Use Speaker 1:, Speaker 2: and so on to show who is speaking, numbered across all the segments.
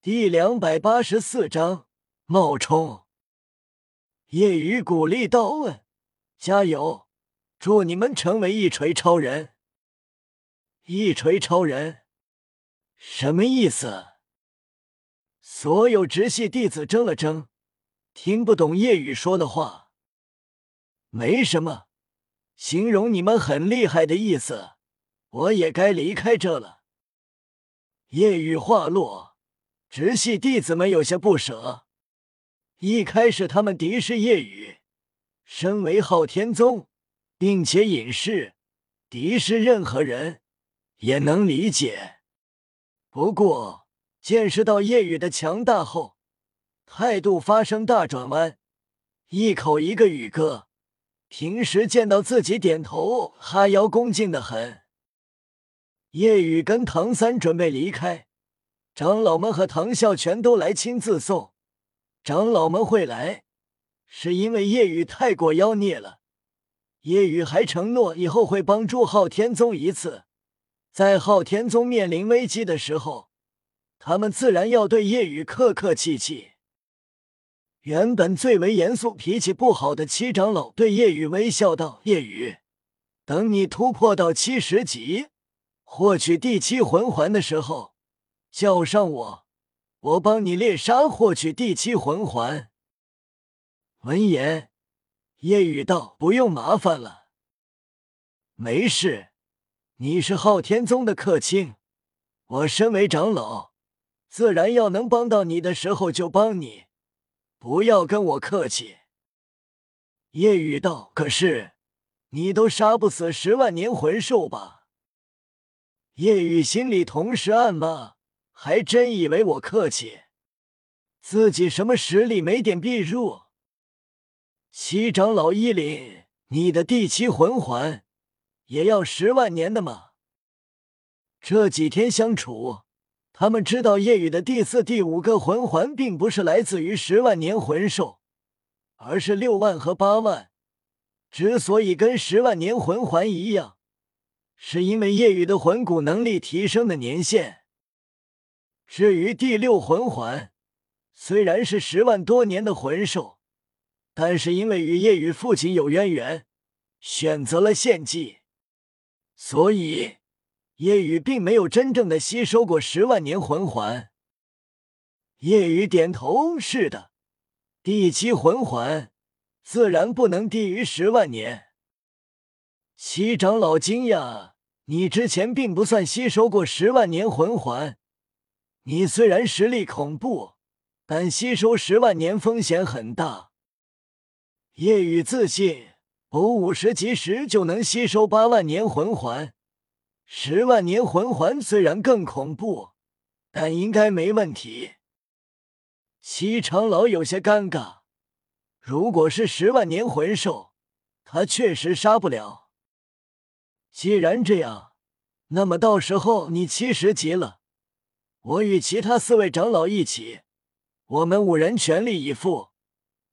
Speaker 1: 第两百八十四章冒充。夜雨鼓励道：“问，加油！祝你们成为一锤超人！一锤超人什么意思？”所有直系弟子怔了怔，听不懂夜雨说的话。没什么，形容你们很厉害的意思。我也该离开这了。夜雨话落，直系弟子们有些不舍。一开始他们敌视夜雨，身为昊天宗，并且隐士，敌视任何人也能理解。不过见识到夜雨的强大后，态度发生大转弯，一口一个宇哥，平时见到自己点头哈腰，恭敬的很。叶雨跟唐三准备离开，长老们和唐啸全都来亲自送。长老们会来，是因为叶雨太过妖孽了。叶雨还承诺以后会帮助昊天宗一次，在昊天宗面临危机的时候，他们自然要对叶雨客客气气。原本最为严肃、脾气不好的七长老对叶雨微笑道：“叶雨，等你突破到七十级。”获取第七魂环的时候，叫上我，我帮你猎杀，获取第七魂环。闻言，叶雨道：“不用麻烦了，没事。你是昊天宗的客卿，我身为长老，自然要能帮到你的时候就帮你，不要跟我客气。”叶雨道：“可是，你都杀不死十万年魂兽吧？”叶雨心里同时暗骂：“还真以为我客气？自己什么实力没点必入？”七长老一凛：“你的第七魂环也要十万年的吗？”这几天相处，他们知道夜雨的第四、第五个魂环并不是来自于十万年魂兽，而是六万和八万。之所以跟十万年魂环一样。是因为夜雨的魂骨能力提升的年限。至于第六魂环，虽然是十万多年的魂兽，但是因为与夜雨父亲有渊源，选择了献祭，所以夜雨并没有真正的吸收过十万年魂环。夜雨点头：“是的，第七魂环自然不能低于十万年。”七长老惊讶：“你之前并不算吸收过十万年魂环，你虽然实力恐怖，但吸收十万年风险很大。”夜雨自信：“我五十级时就能吸收八万年魂环，十万年魂环虽然更恐怖，但应该没问题。”西长老有些尴尬：“如果是十万年魂兽，他确实杀不了。”既然这样，那么到时候你七十级了，我与其他四位长老一起，我们五人全力以赴，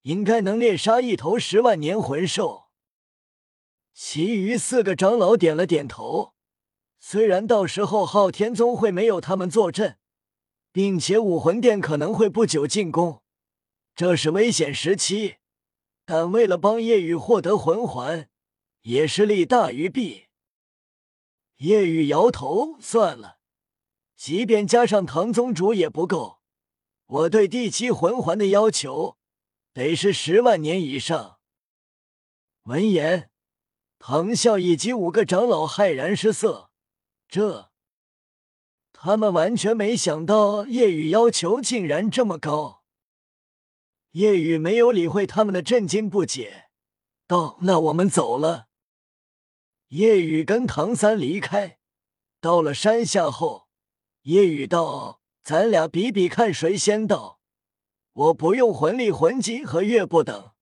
Speaker 1: 应该能猎杀一头十万年魂兽。其余四个长老点了点头。虽然到时候昊天宗会没有他们坐镇，并且武魂殿可能会不久进攻，这是危险时期，但为了帮叶雨获得魂环，也是利大于弊。叶雨摇头，算了，即便加上唐宗主也不够。我对第七魂环的要求得是十万年以上。闻言，唐啸以及五个长老骇然失色，这他们完全没想到叶雨要求竟然这么高。叶雨没有理会他们的震惊不解，道：“那我们走了。”叶雨跟唐三离开，到了山下后，叶雨道：“咱俩比比看谁先到。我不用魂力、魂技和月步等，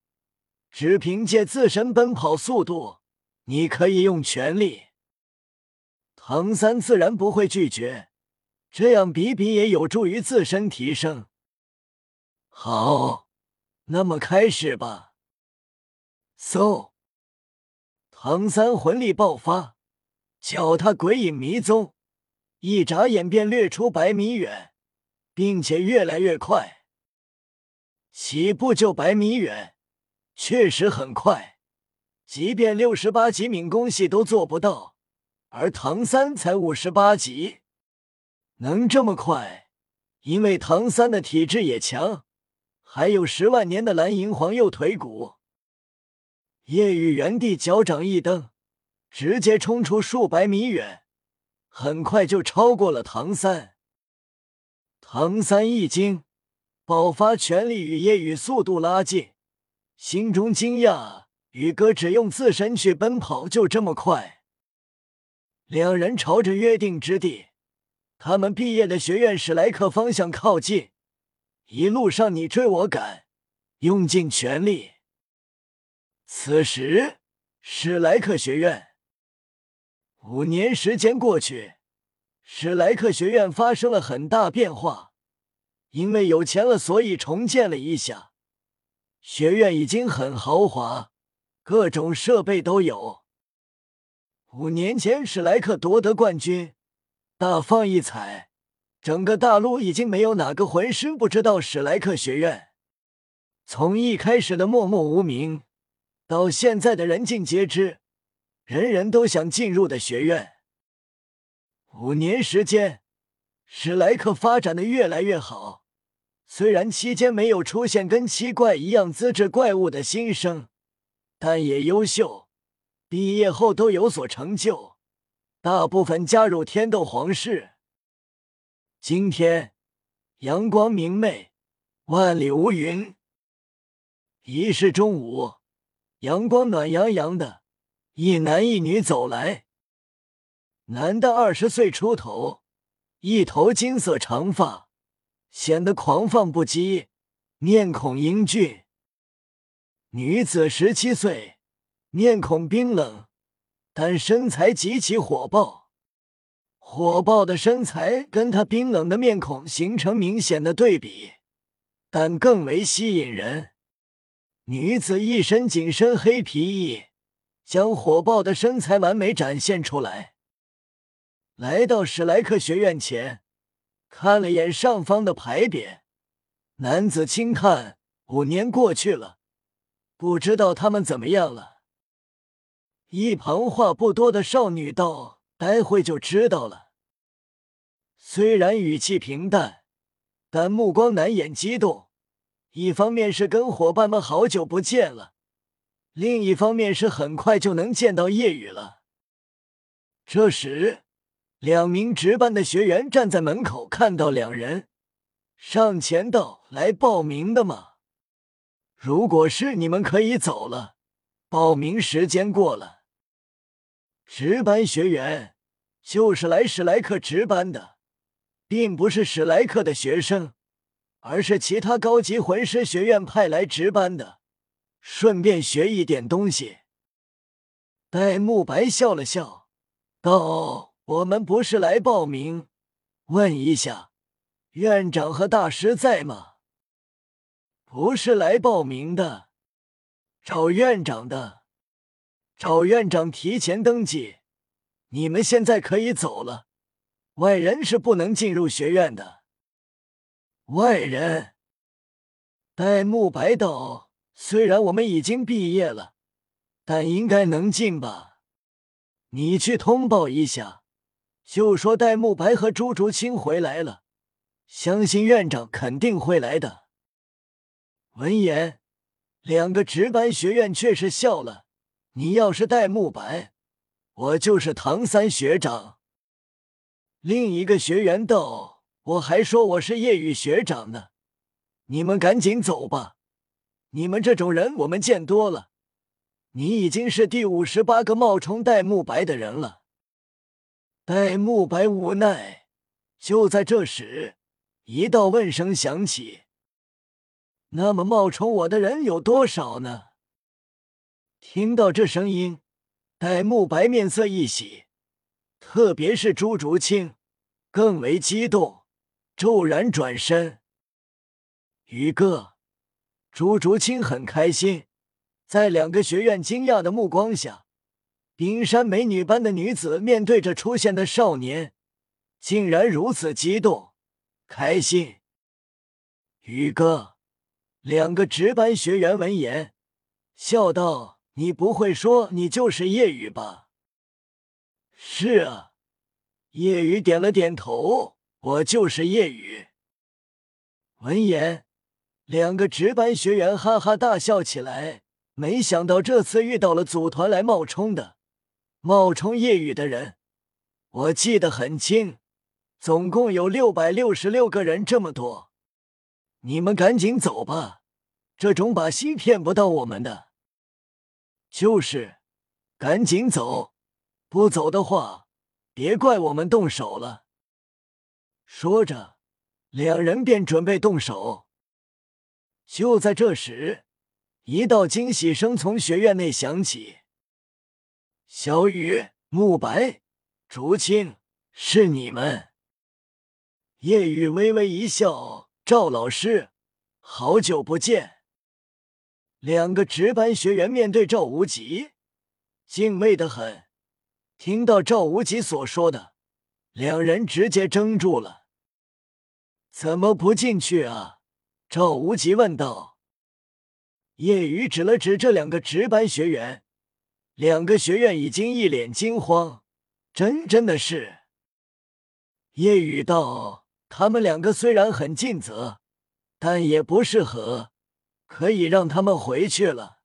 Speaker 1: 只凭借自身奔跑速度，你可以用全力。”唐三自然不会拒绝，这样比比也有助于自身提升。好，那么开始吧。嗖。唐三魂力爆发，脚踏鬼影迷踪，一眨眼便掠出百米远，并且越来越快，起步就百米远，确实很快，即便六十八级敏攻系都做不到，而唐三才五十八级，能这么快，因为唐三的体质也强，还有十万年的蓝银皇右腿骨。夜雨原地脚掌一蹬，直接冲出数百米远，很快就超过了唐三。唐三一惊，爆发全力与夜雨速度拉近，心中惊讶：宇哥只用自身去奔跑就这么快？两人朝着约定之地，他们毕业的学院史莱克方向靠近，一路上你追我赶，用尽全力。此时，史莱克学院五年时间过去，史莱克学院发生了很大变化。因为有钱了，所以重建了一下。学院已经很豪华，各种设备都有。五年前，史莱克夺得冠军，大放异彩，整个大陆已经没有哪个魂师不知道史莱克学院。从一开始的默默无名。到现在的人尽皆知，人人都想进入的学院。五年时间，史莱克发展的越来越好。虽然期间没有出现跟七怪一样资质怪物的新生，但也优秀。毕业后都有所成就，大部分加入天斗皇室。今天阳光明媚，万里无云。已是中午。阳光暖洋洋的，一男一女走来。男的二十岁出头，一头金色长发，显得狂放不羁，面孔英俊。女子十七岁，面孔冰冷，但身材极其火爆。火爆的身材跟她冰冷的面孔形成明显的对比，但更为吸引人。女子一身紧身黑皮衣，将火爆的身材完美展现出来。来到史莱克学院前，看了眼上方的牌匾，男子轻叹：“五年过去了，不知道他们怎么样了。”一旁话不多的少女道：“待会就知道了。”虽然语气平淡，但目光难掩激动。一方面是跟伙伴们好久不见了，另一方面是很快就能见到夜雨了。这时，两名值班的学员站在门口，看到两人，上前道：“来报名的吗？如果是你们，可以走了，报名时间过了。”值班学员就是来史莱克值班的，并不是史莱克的学生。而是其他高级魂师学院派来值班的，顺便学一点东西。戴沐白笑了笑，道：“我们不是来报名，问一下，院长和大师在吗？不是来报名的，找院长的，找院长提前登记。你们现在可以走了，外人是不能进入学院的。”外人，戴沐白道：“虽然我们已经毕业了，但应该能进吧？你去通报一下，就说戴沐白和朱竹清回来了，相信院长肯定会来的。”闻言，两个值班学院却是笑了：“你要是戴沐白，我就是唐三学长。”另一个学员道。我还说我是夜雨学长呢，你们赶紧走吧！你们这种人我们见多了。你已经是第五十八个冒充戴沐白的人了。戴沐白无奈。就在这时，一道问声响起：“那么冒充我的人有多少呢？”听到这声音，戴沐白面色一喜，特别是朱竹清更为激动。骤然转身，宇哥，朱竹清很开心。在两个学院惊讶的目光下，冰山美女般的女子面对着出现的少年，竟然如此激动、开心。宇哥，两个值班学员闻言笑道：“你不会说你就是叶雨吧？”“是啊。”叶雨点了点头，“我就是叶雨。”闻言，两个值班学员哈哈大笑起来。没想到这次遇到了组团来冒充的冒充夜雨的人，我记得很清，总共有六百六十六个人，这么多。你们赶紧走吧，这种把戏骗不到我们的。就是，赶紧走，不走的话，别怪我们动手了。说着，两人便准备动手。就在这时，一道惊喜声从学院内响起：“小雨、慕白、竹青，是你们！”叶雨微微一笑：“赵老师，好久不见。”两个值班学员面对赵无极，敬畏的很。听到赵无极所说的，两人直接怔住了。“怎么不进去啊？”赵无极问道。叶雨指了指这两个值班学员，两个学院已经一脸惊慌。真真的是，叶雨道：“他们两个虽然很尽责，但也不适合，可以让他们回去了。”